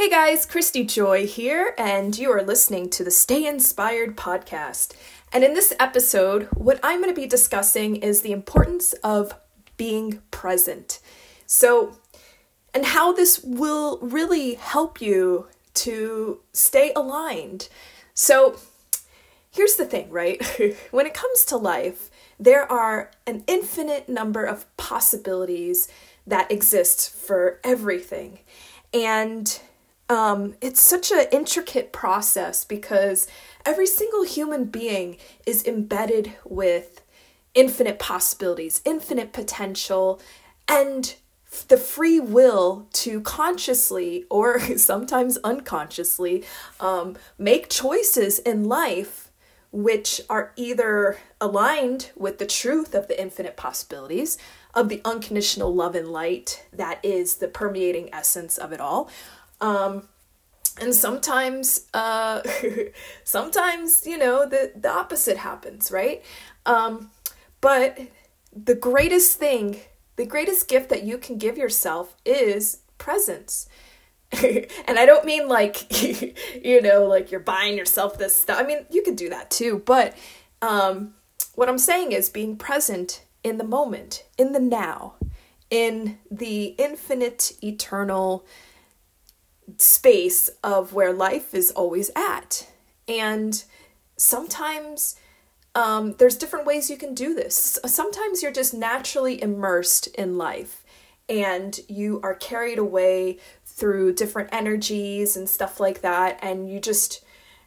Hey guys, Christy Joy here, and you are listening to the Stay Inspired podcast. And in this episode, what I'm going to be discussing is the importance of being present. So, and how this will really help you to stay aligned. So, here's the thing, right? when it comes to life, there are an infinite number of possibilities that exist for everything. And um, it's such an intricate process because every single human being is embedded with infinite possibilities, infinite potential, and the free will to consciously or sometimes unconsciously um, make choices in life which are either aligned with the truth of the infinite possibilities of the unconditional love and light that is the permeating essence of it all um, and sometimes, uh, sometimes you know the the opposite happens, right? Um, but the greatest thing, the greatest gift that you can give yourself is presence. and I don't mean like you know like you're buying yourself this stuff. I mean you could do that too, but um, what I'm saying is being present in the moment, in the now, in the infinite, eternal space of where life is always at. And sometimes um, there's different ways you can do this. Sometimes you're just naturally immersed in life and you are carried away through different energies and stuff like that. And you just,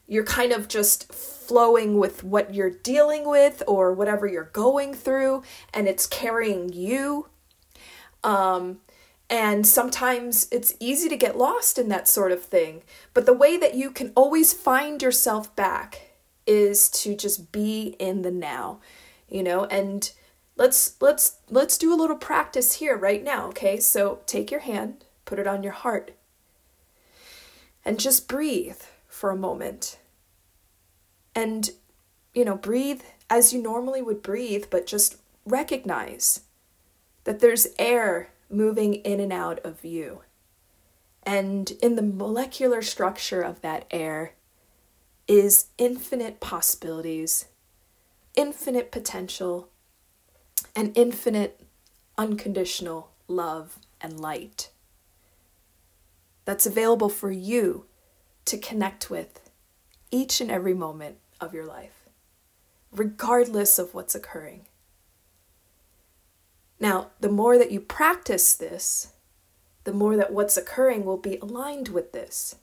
you're kind of just flowing with what you're dealing with or whatever you're going through, and it's carrying you. Um, and sometimes it's easy to get lost in that sort of thing. But the way that you can always find yourself back is to just be in the now, you know, and let's let's let's do a little practice here right now, okay? So take your hand, put it on your heart. And just breathe for a moment. And you know, breathe as you normally would breathe, but just recognize that there's air moving in and out of you. And in the molecular structure of that air is infinite possibilities, infinite potential, and infinite unconditional love and light that's available for you to connect with each and every moment of your life, regardless of what's occurring. Now, the more that you practice this, the more that what's occurring will be aligned with this.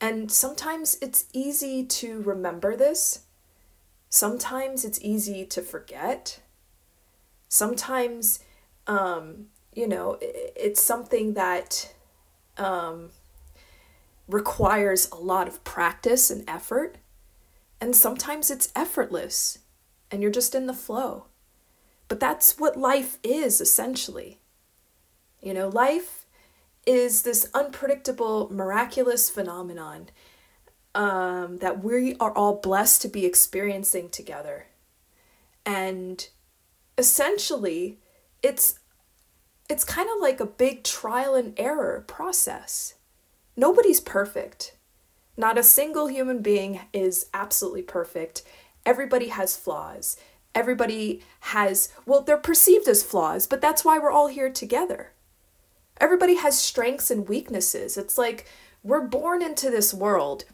And sometimes it's easy to remember this. Sometimes it's easy to forget. Sometimes, um, you know, it's something that um, requires a lot of practice and effort. And sometimes it's effortless and you're just in the flow. But that's what life is essentially. You know, life is this unpredictable, miraculous phenomenon um, that we are all blessed to be experiencing together. And essentially, it's it's kind of like a big trial and error process. Nobody's perfect. Not a single human being is absolutely perfect. Everybody has flaws everybody has, well, they're perceived as flaws, but that's why we're all here together. Everybody has strengths and weaknesses. It's like we're born into this world,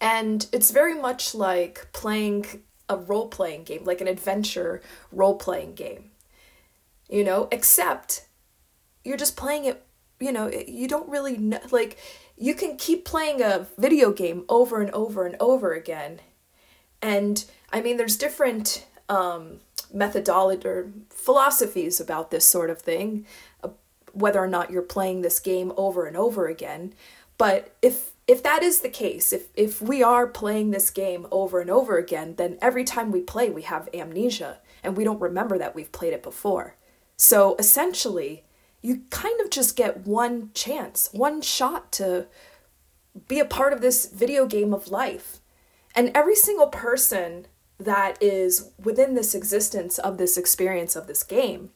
and it's very much like playing a role playing game, like an adventure role playing game. You know, except you're just playing it, you know, you don't really know, like, you can keep playing a video game over and over and over again. And I mean, there's different um, methodology or philosophies about this sort of thing, uh, whether or not you're playing this game over and over again. But if if that is the case, if if we are playing this game over and over again, then every time we play, we have amnesia and we don't remember that we've played it before. So essentially, you kind of just get one chance, one shot to be a part of this video game of life. And every single person that is within this existence of this experience of this game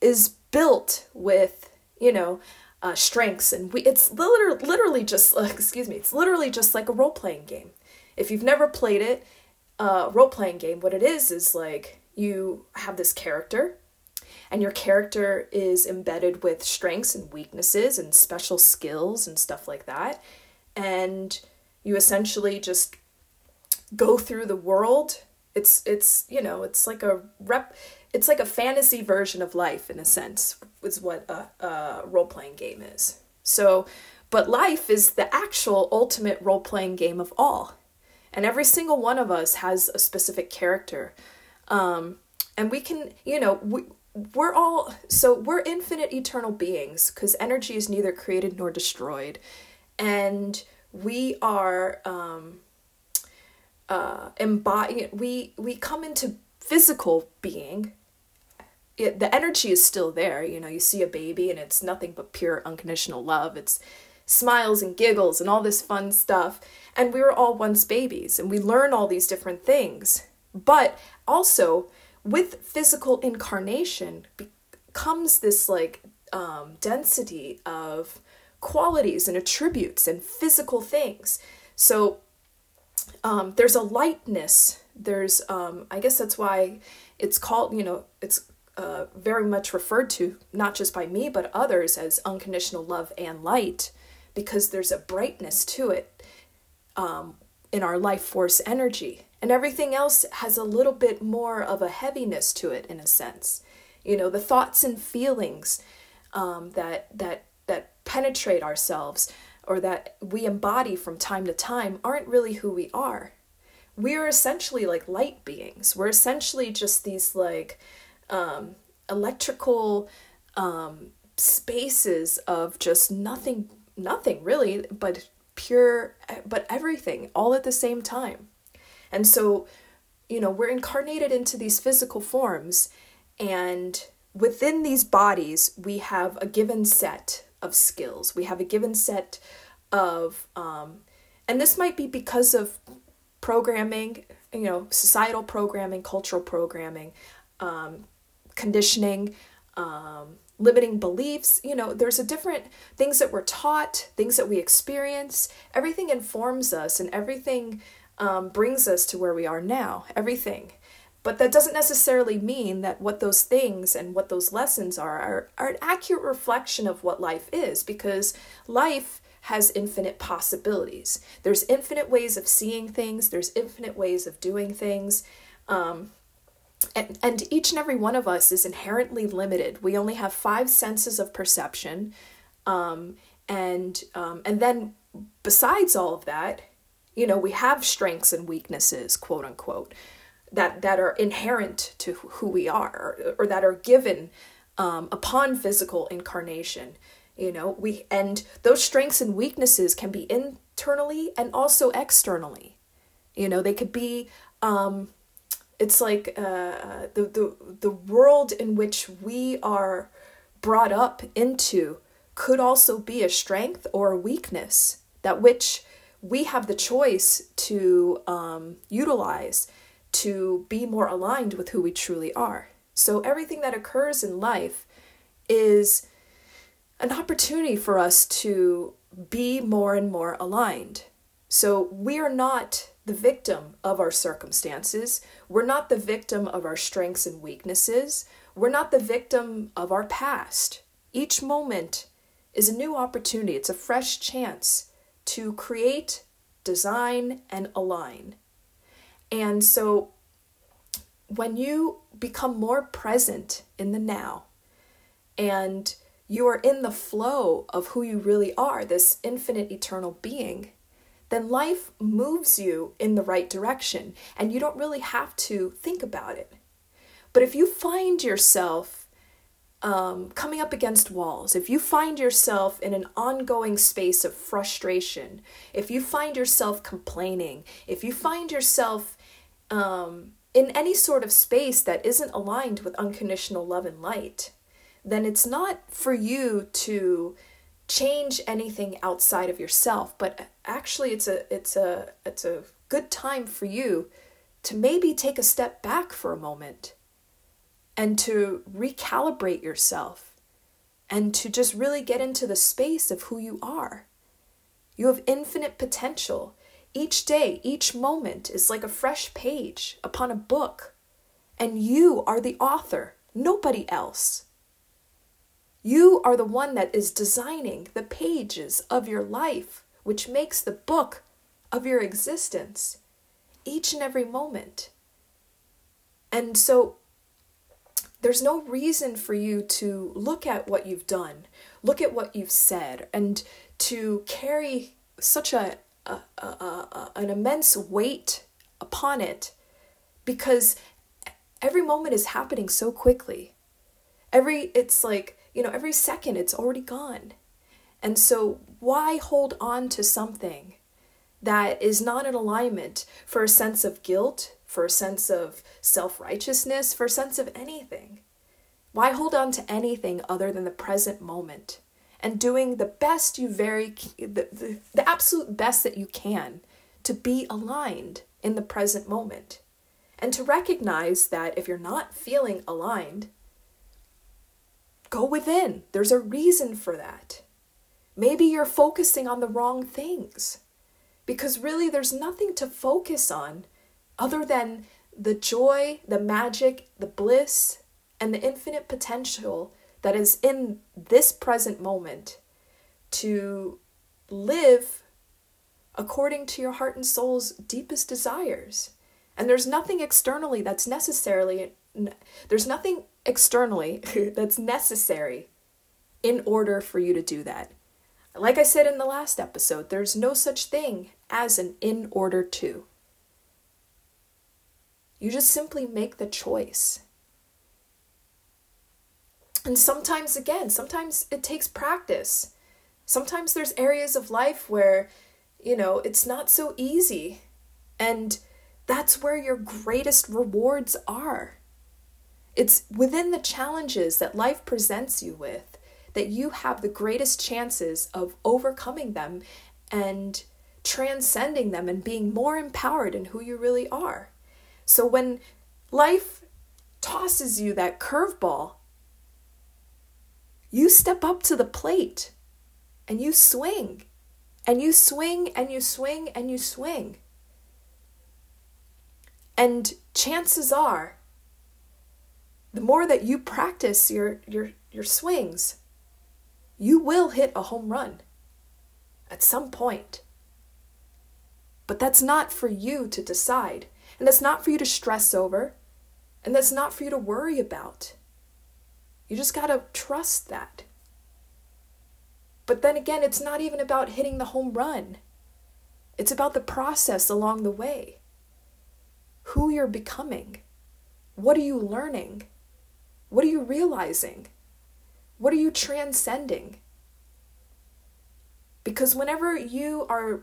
is built with, you know, uh, strengths, and we, it's literally, literally just, excuse me, it's literally just like a role playing game. If you've never played it, uh, role playing game, what it is is like you have this character, and your character is embedded with strengths and weaknesses and special skills and stuff like that. And you essentially just go through the world. It's it's you know it's like a rep. It's like a fantasy version of life in a sense. Is what a, a role playing game is. So, but life is the actual ultimate role playing game of all, and every single one of us has a specific character. Um, and we can you know we we're all so we're infinite eternal beings because energy is neither created nor destroyed and we are um uh embody we we come into physical being. It, the energy is still there you know you see a baby and it's nothing but pure unconditional love. It's smiles and giggles and all this fun stuff. And we were all once babies and we learn all these different things. But also with physical incarnation comes this like um, density of qualities and attributes and physical things. So um, there's a lightness. There's, um, I guess that's why it's called, you know, it's uh, very much referred to, not just by me, but others, as unconditional love and light, because there's a brightness to it um, in our life force energy and everything else has a little bit more of a heaviness to it in a sense you know the thoughts and feelings um, that that that penetrate ourselves or that we embody from time to time aren't really who we are. We are essentially like light beings. We're essentially just these like um, electrical um, spaces of just nothing nothing really but pure but everything all at the same time. And so, you know, we're incarnated into these physical forms, and within these bodies, we have a given set of skills. We have a given set of, um, and this might be because of programming, you know, societal programming, cultural programming, um, conditioning, um, limiting beliefs. You know, there's a different things that we're taught, things that we experience. Everything informs us, and everything um, brings us to where we are now, everything. But that doesn't necessarily mean that what those things and what those lessons are, are are an accurate reflection of what life is, because life has infinite possibilities. There's infinite ways of seeing things, there's infinite ways of doing things. Um, and, and each and every one of us is inherently limited. We only have five senses of perception. Um, and um, and then besides all of that, you know, we have strengths and weaknesses, quote unquote, that, that are inherent to who we are or, or that are given um, upon physical incarnation. You know, we and those strengths and weaknesses can be internally and also externally. You know, they could be um, it's like uh, the, the the world in which we are brought up into could also be a strength or a weakness that which we have the choice to um, utilize to be more aligned with who we truly are. So, everything that occurs in life is an opportunity for us to be more and more aligned. So, we are not the victim of our circumstances. We're not the victim of our strengths and weaknesses. We're not the victim of our past. Each moment is a new opportunity, it's a fresh chance to create, design, and align. And so when you become more present in the now and you are in the flow of who you really are, this infinite eternal being, then life moves you in the right direction and you don't really have to think about it. But if you find yourself um, coming up against walls, if you find yourself in an ongoing space of frustration, if you find yourself complaining, if you find yourself um, in any sort of space that isn't aligned with unconditional love and light, then it's not for you to change anything outside of yourself, but actually it's a it's a it's a good time for you to maybe take a step back for a moment and to recalibrate yourself and to just really get into the space of who you are. You have infinite potential. Each day, each moment is like a fresh page upon a book, and you are the author, nobody else. You are the one that is designing the pages of your life, which makes the book of your existence each and every moment. And so there's no reason for you to look at what you've done, look at what you've said, and to carry such a, a, a, a, an immense weight upon it because every moment is happening so quickly. Every, it's like, you know, every second it's already gone. And so, why hold on to something that is not in alignment for a sense of guilt, for a sense of self righteousness, for a sense of anything? Why hold on to anything other than the present moment and doing the best you very, the, the, the absolute best that you can to be aligned in the present moment? And to recognize that if you're not feeling aligned, Go within. There's a reason for that. Maybe you're focusing on the wrong things because really there's nothing to focus on other than the joy, the magic, the bliss, and the infinite potential that is in this present moment to live according to your heart and soul's deepest desires. And there's nothing externally that's necessarily there's nothing externally that's necessary in order for you to do that. Like I said in the last episode, there's no such thing as an in order to. You just simply make the choice. And sometimes, again, sometimes it takes practice. Sometimes there's areas of life where, you know, it's not so easy. And that's where your greatest rewards are. It's within the challenges that life presents you with that you have the greatest chances of overcoming them and transcending them and being more empowered in who you really are. So when life tosses you that curveball, you step up to the plate and you swing and you swing and you swing and you swing. And chances are the more that you practice your your your swings, you will hit a home run at some point. But that's not for you to decide, and that's not for you to stress over, and that's not for you to worry about. You just got to trust that. But then again, it's not even about hitting the home run. It's about the process along the way. Who you're becoming. What are you learning? What are you realizing? What are you transcending? Because whenever you are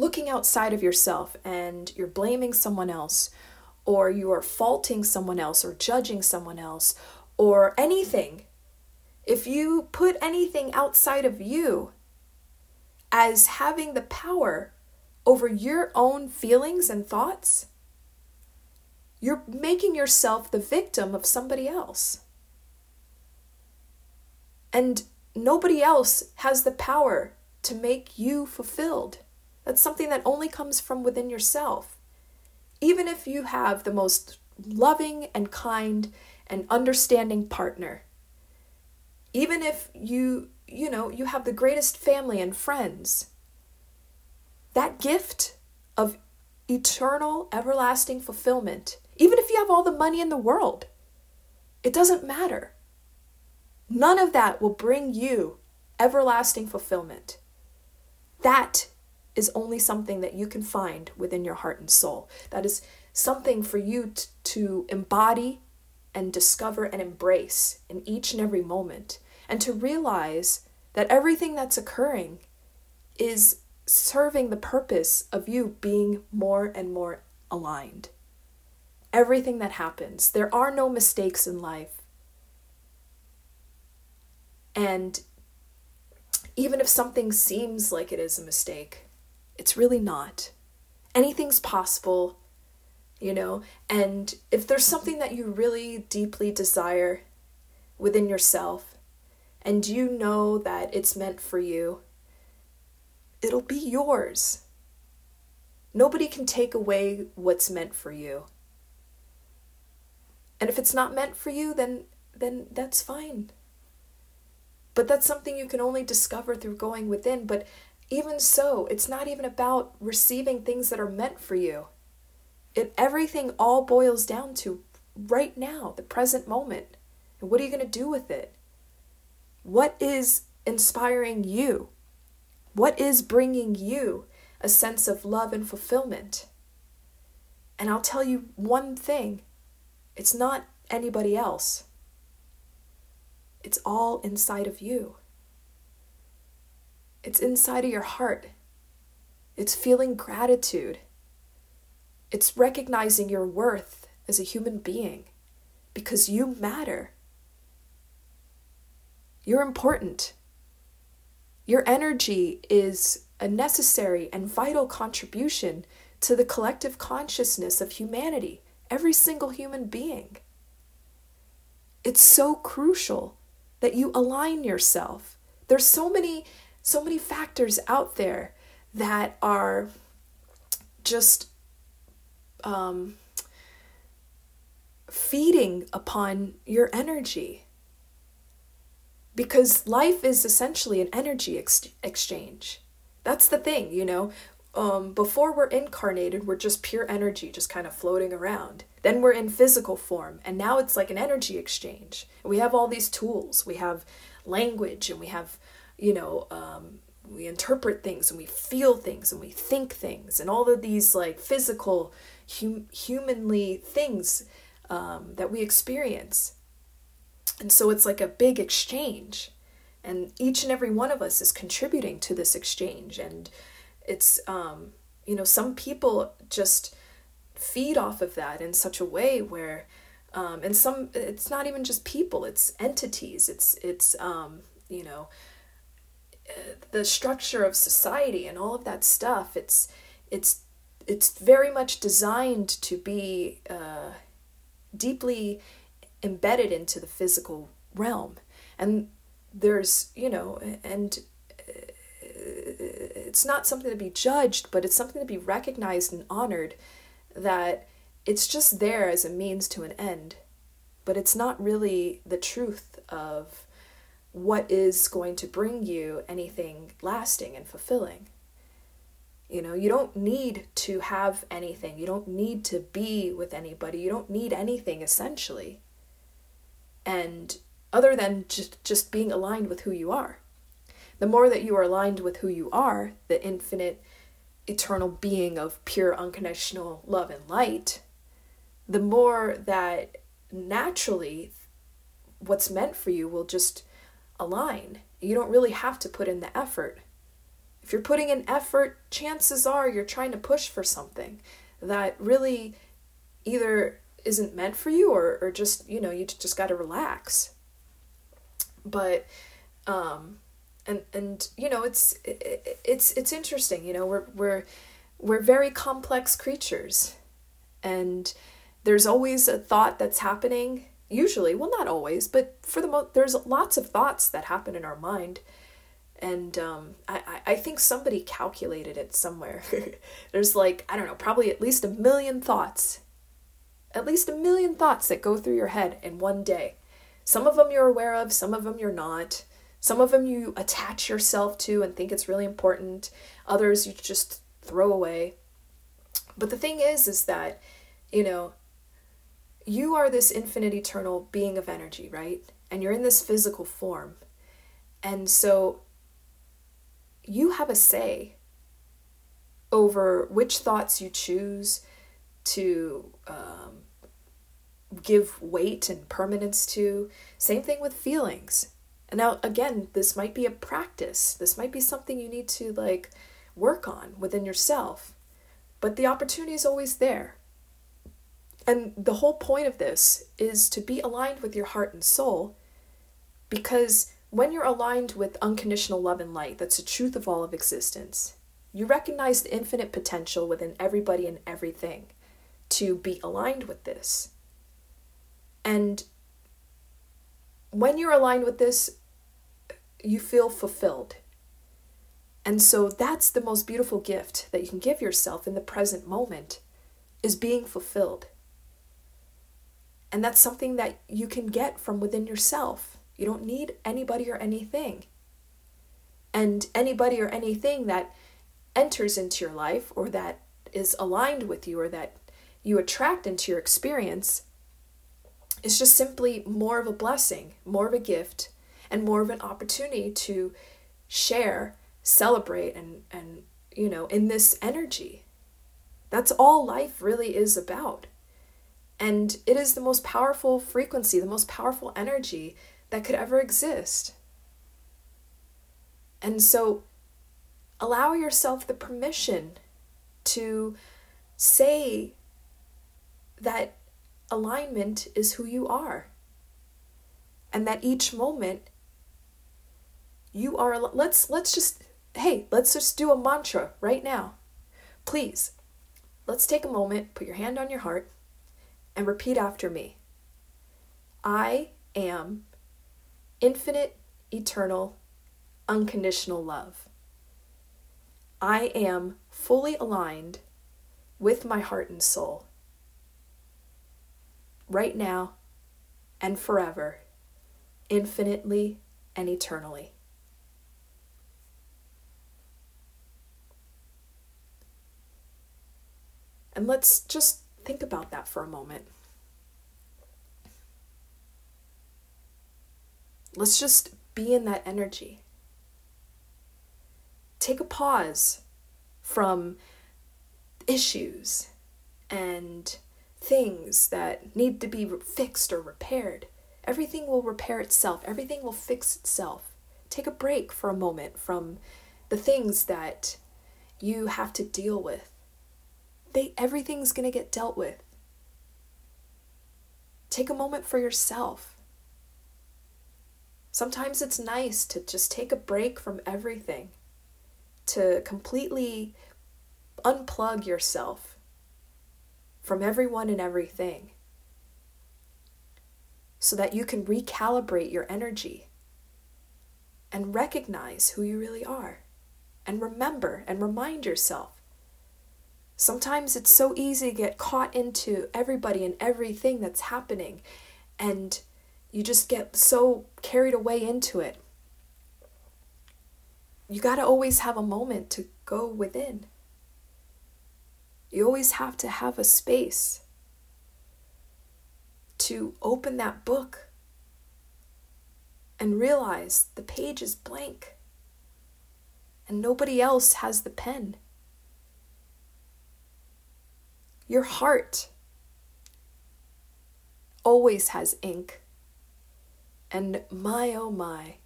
looking outside of yourself and you're blaming someone else, or you are faulting someone else, or judging someone else, or anything, if you put anything outside of you as having the power over your own feelings and thoughts, you're making yourself the victim of somebody else. And nobody else has the power to make you fulfilled. That's something that only comes from within yourself. Even if you have the most loving and kind and understanding partner, even if you, you know, you have the greatest family and friends, that gift of eternal, everlasting fulfillment even if you have all the money in the world. It doesn't matter. None of that will bring you everlasting fulfillment. That is only something that you can find within your heart and soul. That is something for you t- to embody and discover and embrace in each and every moment. And to realize that everything that's occurring is serving the purpose of you being more and more aligned everything that happens. There are no mistakes in life. And even if something seems like it is a mistake, it's really not. Anything's possible, you know, and if there's something that you really deeply desire within yourself, and you know that it's meant for you, it'll be yours. Nobody can take away what's meant for you. And if it's not meant for you, then then that's fine. But that's something you can only discover through going within. But even so, it's not even about receiving things that are meant for you. It everything all boils down to right now, the present moment. And what are you going to do with it? What is inspiring you? What is bringing you a sense of love and fulfillment? And I'll tell you one thing it's not anybody else, it's all inside of you. It's inside of your heart. It's feeling gratitude. It's recognizing your worth as a human being because you matter. You're important. Your energy is a necessary and vital contribution to the collective consciousness of humanity, every single human being. It's so crucial that you align yourself. There's so many so many factors out there that are just um, feeding upon your energy. Because life is essentially an energy ex- exchange. That's the thing, you know. Um, before we're incarnated, we're just pure energy, just kind of floating around. Then we're in physical form, and now it's like an energy exchange. We have all these tools. We have language, and we have, you know, um, we interpret things, and we feel things, and we think things, and all of these like physical, hum- humanly things um, that we experience. And so it's like a big exchange. And each and every one of us is contributing to this exchange. And it's, um, you know, some people just feed off of that in such a way where, um, and some, it's not even just people, it's entities, it's, it's, um, you know, the structure of society and all of that stuff. It's, it's, it's very much designed to be, uh, deeply embedded into the physical realm. And there's, you know, and uh, it's not something to be judged, but it's something to be recognized and honored that it's just there as a means to an end. But it's not really the truth of what is going to bring you anything lasting and fulfilling. You know, you don't need to have anything. You don't need to be with anybody. You don't need anything essentially. And other than just, just being aligned with who you are. The more that you are aligned with who you are, the infinite, eternal being of pure, unconditional love and light, the more that naturally what's meant for you will just align. You don't really have to put in the effort if you're putting in effort, chances are you're trying to push for something that really either isn't meant for you or, or just, you know, you just got to relax. But, um, and, and, you know, it's, it, it's, it's interesting, you know, we're, we're, we're very complex creatures and there's always a thought that's happening usually well not always but for the most there's lots of thoughts that happen in our mind and um, I, I think somebody calculated it somewhere. There's like, I don't know, probably at least a million thoughts. At least a million thoughts that go through your head in one day. Some of them you're aware of, some of them you're not. Some of them you attach yourself to and think it's really important. Others you just throw away. But the thing is, is that, you know, you are this infinite eternal being of energy, right? And you're in this physical form. And so you have a say over which thoughts you choose to um, give weight and permanence to. Same thing with feelings. And now, again, this might be a practice. This might be something you need to like work on within yourself. But the opportunity is always there. And the whole point of this is to be aligned with your heart and soul because when you're aligned with unconditional love and light, that's the truth of all of existence, you recognize the infinite potential within everybody and everything to be aligned with this. And when you're aligned with this, you feel fulfilled. And so that's the most beautiful gift that you can give yourself in the present moment is being fulfilled. And that's something that you can get from within yourself. You don't need anybody or anything. And anybody or anything that enters into your life or that is aligned with you or that you attract into your experience is just simply more of a blessing, more of a gift, and more of an opportunity to share, celebrate, and, and you know, in this energy. That's all life really is about. And it is the most powerful frequency, the most powerful energy that could ever exist. And so allow yourself the permission to say that alignment is who you are. And that each moment you are let's let's just hey, let's just do a mantra right now. Please. Let's take a moment, put your hand on your heart and repeat after me. I am infinite, eternal, unconditional love. I am fully aligned with my heart and soul right now and forever, infinitely and eternally. And let's just think about that for a moment. Let's just be in that energy. Take a pause from issues and things that need to be fixed or repaired. Everything will repair itself, everything will fix itself. Take a break for a moment from the things that you have to deal with. They everything's going to get dealt with. Take a moment for yourself. Sometimes it's nice to just take a break from everything, to completely unplug yourself from everyone and everything so that you can recalibrate your energy and recognize who you really are and remember and remind yourself. Sometimes it's so easy to get caught into everybody and everything that's happening, and you just get so carried away into it. You got to always have a moment to go within. You always have to have a space to open that book and realize the page is blank and nobody else has the pen. Your heart always has ink. And my oh my,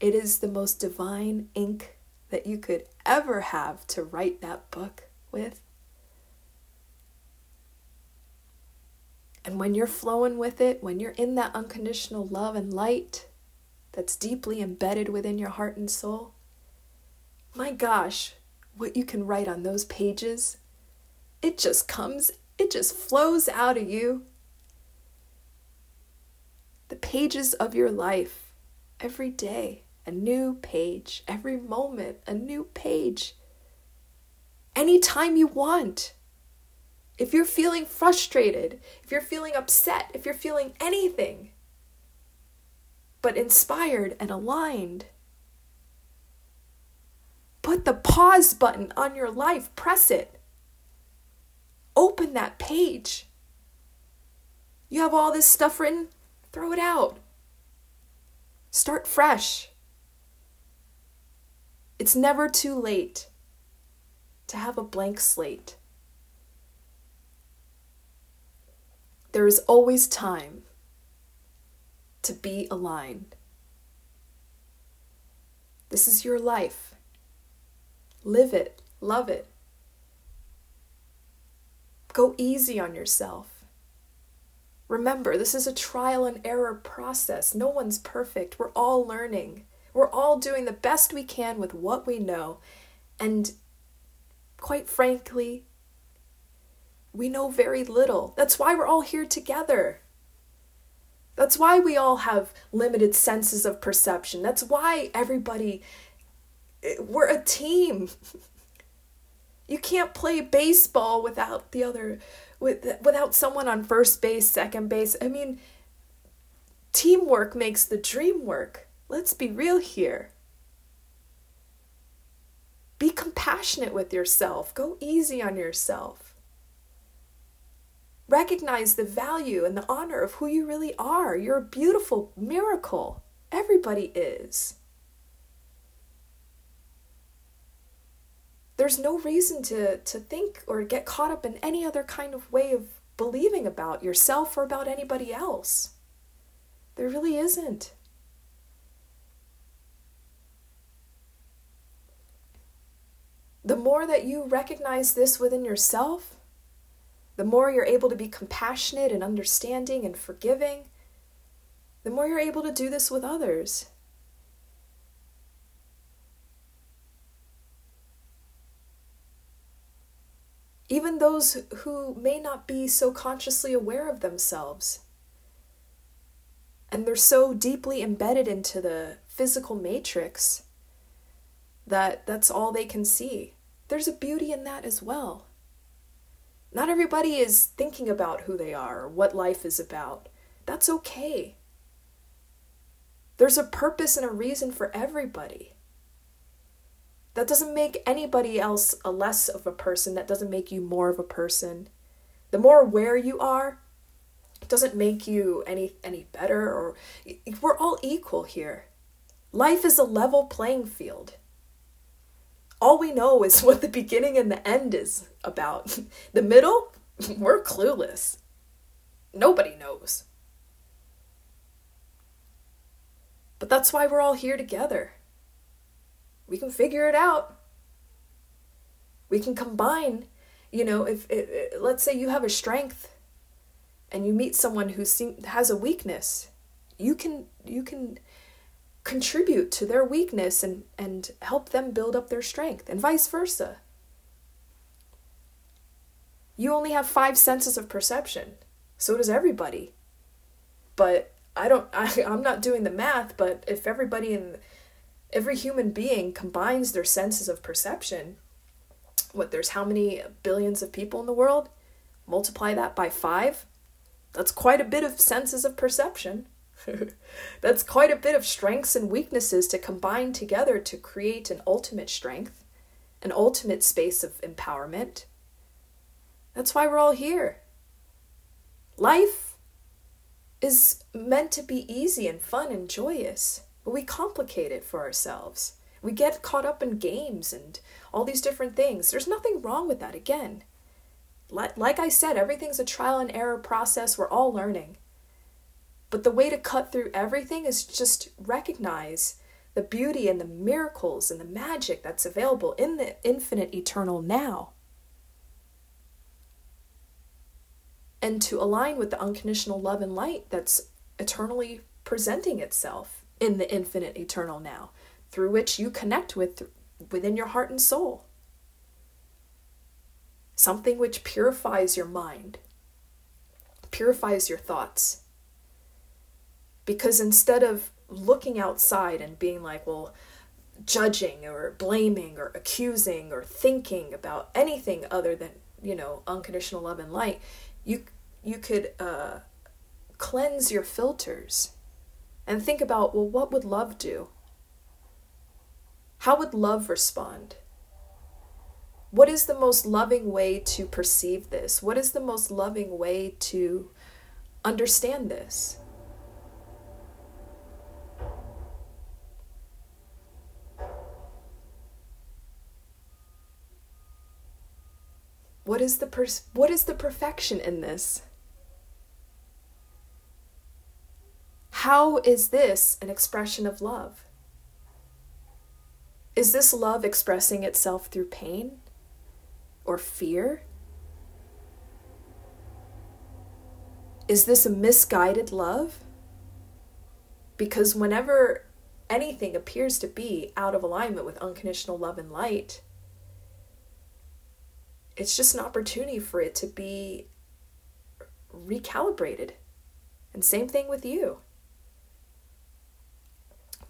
it is the most divine ink that you could ever have to write that book with. And when you're flowing with it, when you're in that unconditional love and light that's deeply embedded within your heart and soul, my gosh, what you can write on those pages, it just comes, it just flows out of you. The pages of your life, every day, a new page, every moment, a new page. Anytime you want. If you're feeling frustrated, if you're feeling upset, if you're feeling anything, but inspired and aligned, put the pause button on your life, press it. Open that page. You have all this stuff written, throw it out. Start fresh. It's never too late to have a blank slate. There is always time to be aligned. This is your life. Live it, love it. Go easy on yourself. Remember, this is a trial and error process. No one's perfect. We're all learning. We're all doing the best we can with what we know. And quite frankly, we know very little. That's why we're all here together. That's why we all have limited senses of perception. That's why everybody, eh, we're a team. You can't play baseball without the other, with, without someone on first base, second base. I mean, teamwork makes the dream work. Let's be real here. Be compassionate with yourself. Go easy on yourself. Recognize the value and the honor of who you really are. You're a beautiful miracle. Everybody is. There's no reason to, to think or get caught up in any other kind of way of believing about yourself or about anybody else. There really isn't. The more that you recognize this within yourself, the more you're able to be compassionate and understanding and forgiving, the more you're able to do this with others. Even those who may not be so consciously aware of themselves. And they're so deeply embedded into the physical matrix that that's all they can see. There's a beauty in that as well. Not everybody is thinking about who they are or what life is about. That's okay. There's a purpose and a reason for everybody. That doesn't make anybody else a less of a person. That doesn't make you more of a person. The more aware you are, doesn't make you any any better or we're all equal here. Life is a level playing field all we know is what the beginning and the end is about. The middle, we're clueless. Nobody knows. But that's why we're all here together. We can figure it out. We can combine, you know, if, if let's say you have a strength and you meet someone who seem, has a weakness, you can you can contribute to their weakness and, and help them build up their strength, and vice versa. You only have five senses of perception. So does everybody. But I don't I, I'm not doing the math, but if everybody in every human being combines their senses of perception, what there's how many billions of people in the world? Multiply that by 5. That's quite a bit of senses of perception. That's quite a bit of strengths and weaknesses to combine together to create an ultimate strength, an ultimate space of empowerment. That's why we're all here. Life is meant to be easy and fun and joyous, but we complicate it for ourselves. We get caught up in games and all these different things. There's nothing wrong with that, again. Like I said, everything's a trial and error process. We're all learning. But the way to cut through everything is just recognize the beauty and the miracles and the magic that's available in the infinite eternal now. And to align with the unconditional love and light that's eternally presenting itself in the infinite eternal now, through which you connect with within your heart and soul. Something which purifies your mind, purifies your thoughts, because instead of looking outside and being like, well, judging or blaming or accusing or thinking about anything other than, you know, unconditional love and light, you you could uh, cleanse your filters and think about, well, what would love do? How would love respond? What is the most loving way to perceive this? What is the most loving way to understand this? What is the pers- what is the perfection in this? How is this an expression of love? Is this love expressing itself through pain or fear? Is this a misguided love? Because whenever anything appears to be out of alignment with unconditional love and light, it's just an opportunity for it to be recalibrated And same thing with you.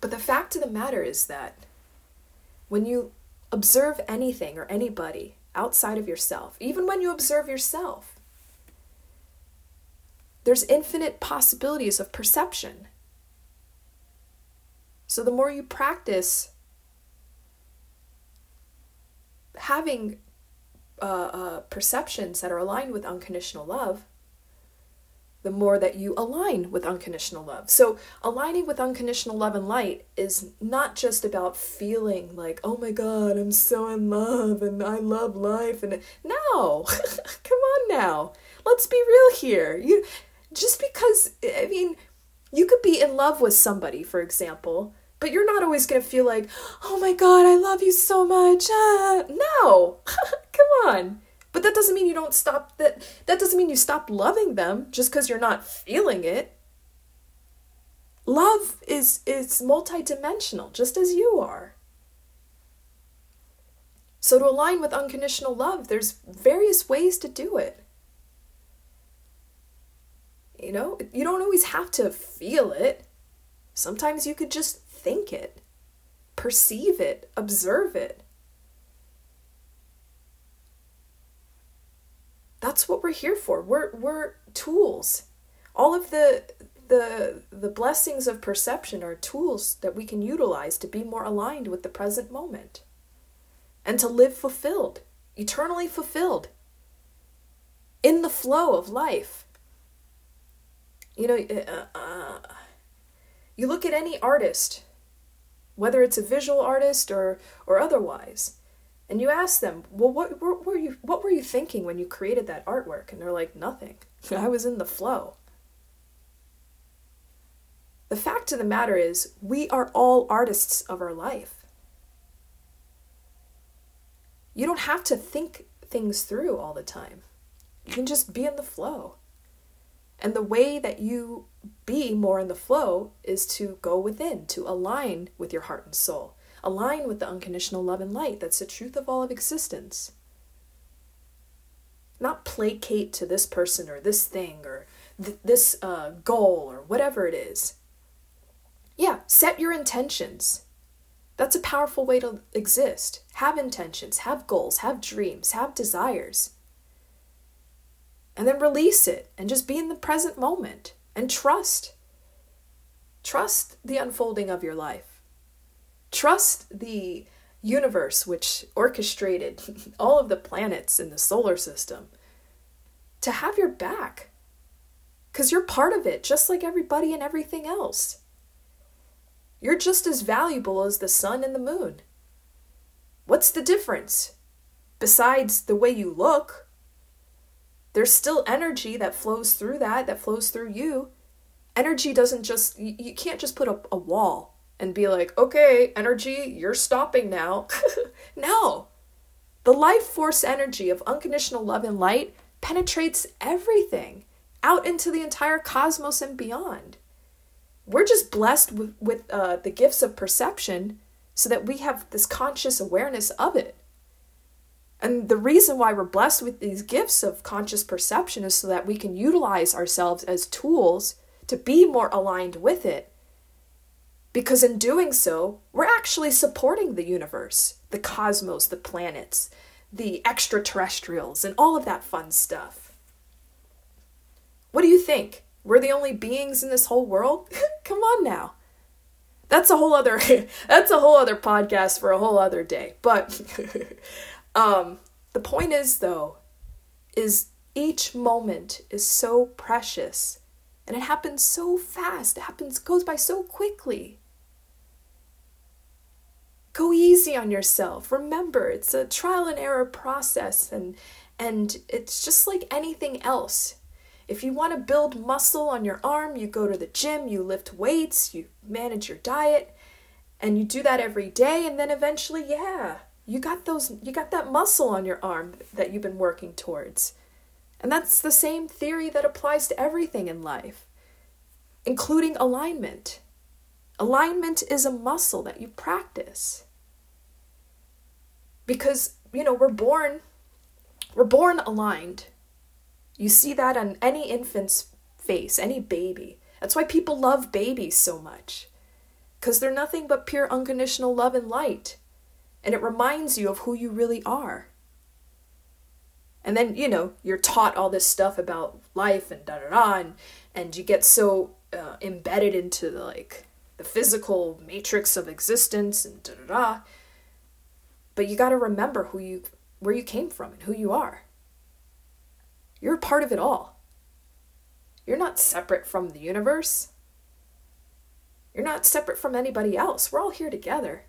But the fact of the matter is that when you observe anything or anybody outside of yourself, even when you observe yourself, there's infinite possibilities of perception. So the more you practice having uh, uh, perceptions that are aligned with unconditional love, the more that you align with unconditional love. So, aligning with unconditional love and light is not just about feeling like, oh my God, I'm so in love and I love life. And no, come on now. Let's be real here. You just because, I mean, you could be in love with somebody, for example, but you're not always going to feel like, oh my God, I love you so much. Ah. No, come on. But that doesn't mean you don't stop that that doesn't mean you stop loving them just cuz you're not feeling it. Love is is multidimensional just as you are. So to align with unconditional love, there's various ways to do it. You know, you don't always have to feel it. Sometimes you could just think it, perceive it, observe it. That's what we're here for. We're we're tools. All of the the the blessings of perception are tools that we can utilize to be more aligned with the present moment and to live fulfilled, eternally fulfilled in the flow of life. You know, uh, uh, you look at any artist, whether it's a visual artist or or otherwise, and you ask them, "Well, what, what were you what were you thinking when you created that artwork?" And they're like, "Nothing. I was in the flow." The fact of the matter is, we are all artists of our life. You don't have to think things through all the time. You can just be in the flow. And the way that you be more in the flow is to go within, to align with your heart and soul align with the unconditional love and light that's the truth of all of existence. Not placate to this person or this thing or th- this uh, goal or whatever it is. Yeah, set your intentions. That's a powerful way to exist. Have intentions, have goals, have dreams, have desires. And then release it and just be in the present moment and trust. Trust the unfolding of your life. Trust the universe, which orchestrated all of the planets in the solar system, to have your back. Because you're part of it, just like everybody and everything else. You're just as valuable as the sun and the moon. What's the difference? Besides the way you look, there's still energy that flows through that, that flows through you. Energy doesn't just, you, can't just put up a wall and be like, okay, energy, you're stopping now. no. The life force energy of unconditional love and light penetrates everything out into the entire cosmos and beyond. We're just blessed with, with uh, the gifts of perception so that we have this conscious awareness of it. And the reason why we're blessed with these gifts of conscious perception is so that we can utilize ourselves as tools to be more aligned with it because in doing so, we're actually supporting the universe, the cosmos, the planets, the extraterrestrials, and all of that fun stuff. What do you think? We're the only beings in this whole world? Come on now. That's a whole other that's a whole other podcast for a whole other day. But um the point is though is each moment is so precious and it happens so fast. It happens goes by so quickly. Go easy on yourself. Remember, it's a trial and error process and and it's just like anything else. If you want to build muscle on your arm, you go to the gym, you lift weights, you manage your diet, and you do that every day and then eventually, yeah, you got those you got that muscle on your arm that you've been working towards. And that's the same theory that applies to everything in life, including alignment. Alignment is a muscle that you practice. Because, you know, we're born we're born aligned. You see that on any infant's face, any baby. That's why people love babies so much. Because they're nothing but pure unconditional love and light. And it reminds you of who you really are. And then, you know, you're taught all this stuff about life and da da da, and, and you get so uh, embedded into the, like the physical matrix of existence and da da da. But you got to remember who you, where you came from and who you are. You're part of it all. You're not separate from the universe. You're not separate from anybody else. We're all here together.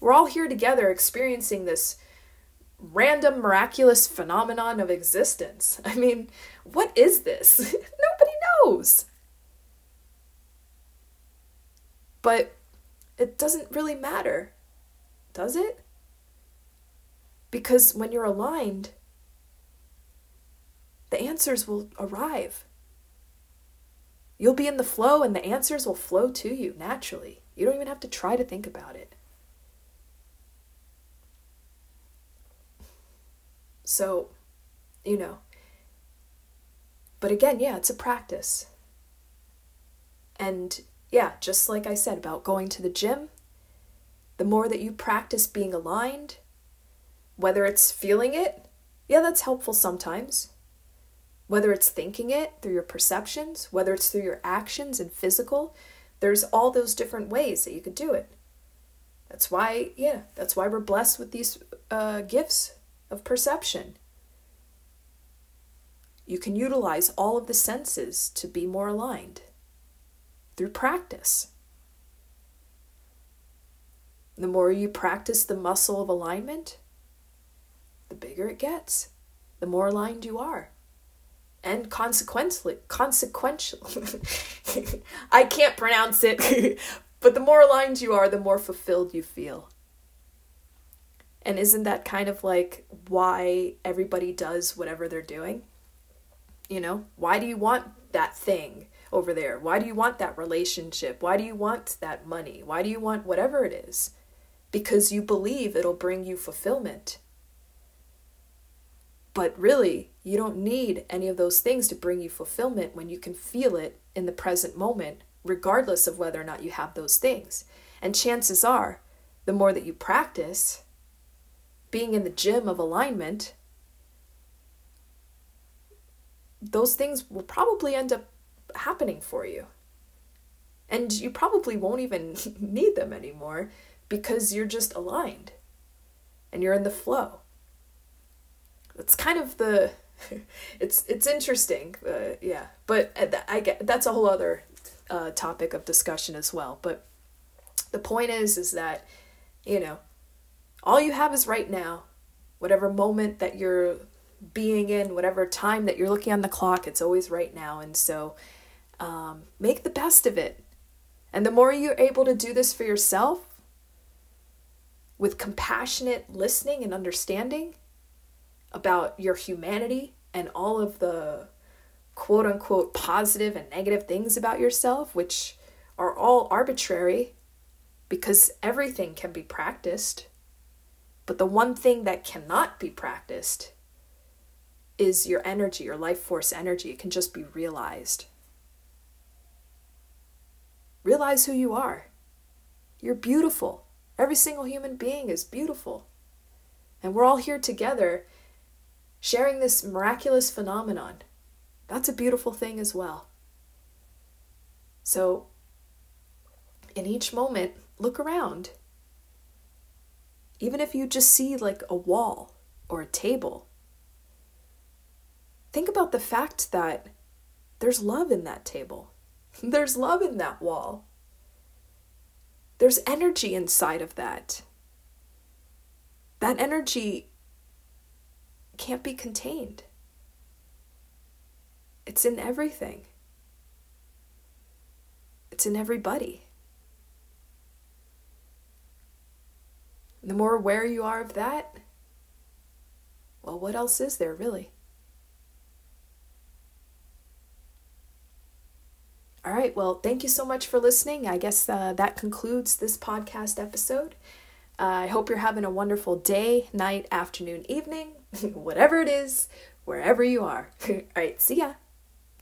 We're all here together experiencing this random miraculous phenomenon of existence. I mean, what is this? Nobody knows. But it doesn't really matter, does it? Because when you're aligned, the answers will arrive. You'll be in the flow and the answers will flow to you naturally. You don't even have to try to think about it. So, you know. But again, yeah, it's a practice. And yeah, just like I said about going to the gym, the more that you practice being aligned, whether it's feeling it, yeah, that's helpful sometimes. Whether it's thinking it through your perceptions, whether it's through your actions and physical, there's all those different ways that you could do it. That's why, yeah, that's why we're blessed with these uh, gifts of perception. You can utilize all of the senses to be more aligned through practice. The more you practice the muscle of alignment, the bigger it gets, the more aligned you are. And consequently, consequential, I can't pronounce it, but the more aligned you are, the more fulfilled you feel. And isn't that kind of like why everybody does whatever they're doing? You know, why do you want that thing over there? Why do you want that relationship? Why do you want that money? Why do you want whatever it is? Because you believe it'll bring you fulfillment. But really, you don't need any of those things to bring you fulfillment when you can feel it in the present moment, regardless of whether or not you have those things. And chances are, the more that you practice, being in the gym of alignment, those things will probably end up happening for you. And you probably won't even need them anymore because you're just aligned and you're in the flow. That's kind of the it's it's interesting, uh, yeah. But uh, I get that's a whole other uh, topic of discussion as well. But the point is, is that you know all you have is right now. Whatever moment that you're being in, whatever time that you're looking on the clock, it's always right now. And so um, make the best of it. And the more you're able to do this for yourself with compassionate listening and understanding about your humanity and all of the quote unquote positive and negative things about yourself, which are all arbitrary because everything can be practiced. But the one thing that cannot be practiced is your energy, your life force energy. It can just be realized. Realize who you are. You're beautiful. Every single human being is beautiful. And we're all here together sharing this miraculous phenomenon. That's a beautiful thing as well. So, in each moment, look around even if you just see like a wall or a table. Think about the fact that there's love in that table, there's love in that wall, there's energy inside of that. That energy can't be contained. It's in everything. It's in everybody. the more aware you are of that, well, what else is there really? All right, well, thank you so much for listening. I guess uh, that concludes this podcast episode. Uh, I hope you're having a wonderful day, night, afternoon, evening, whatever it is, wherever you are. All right, see ya.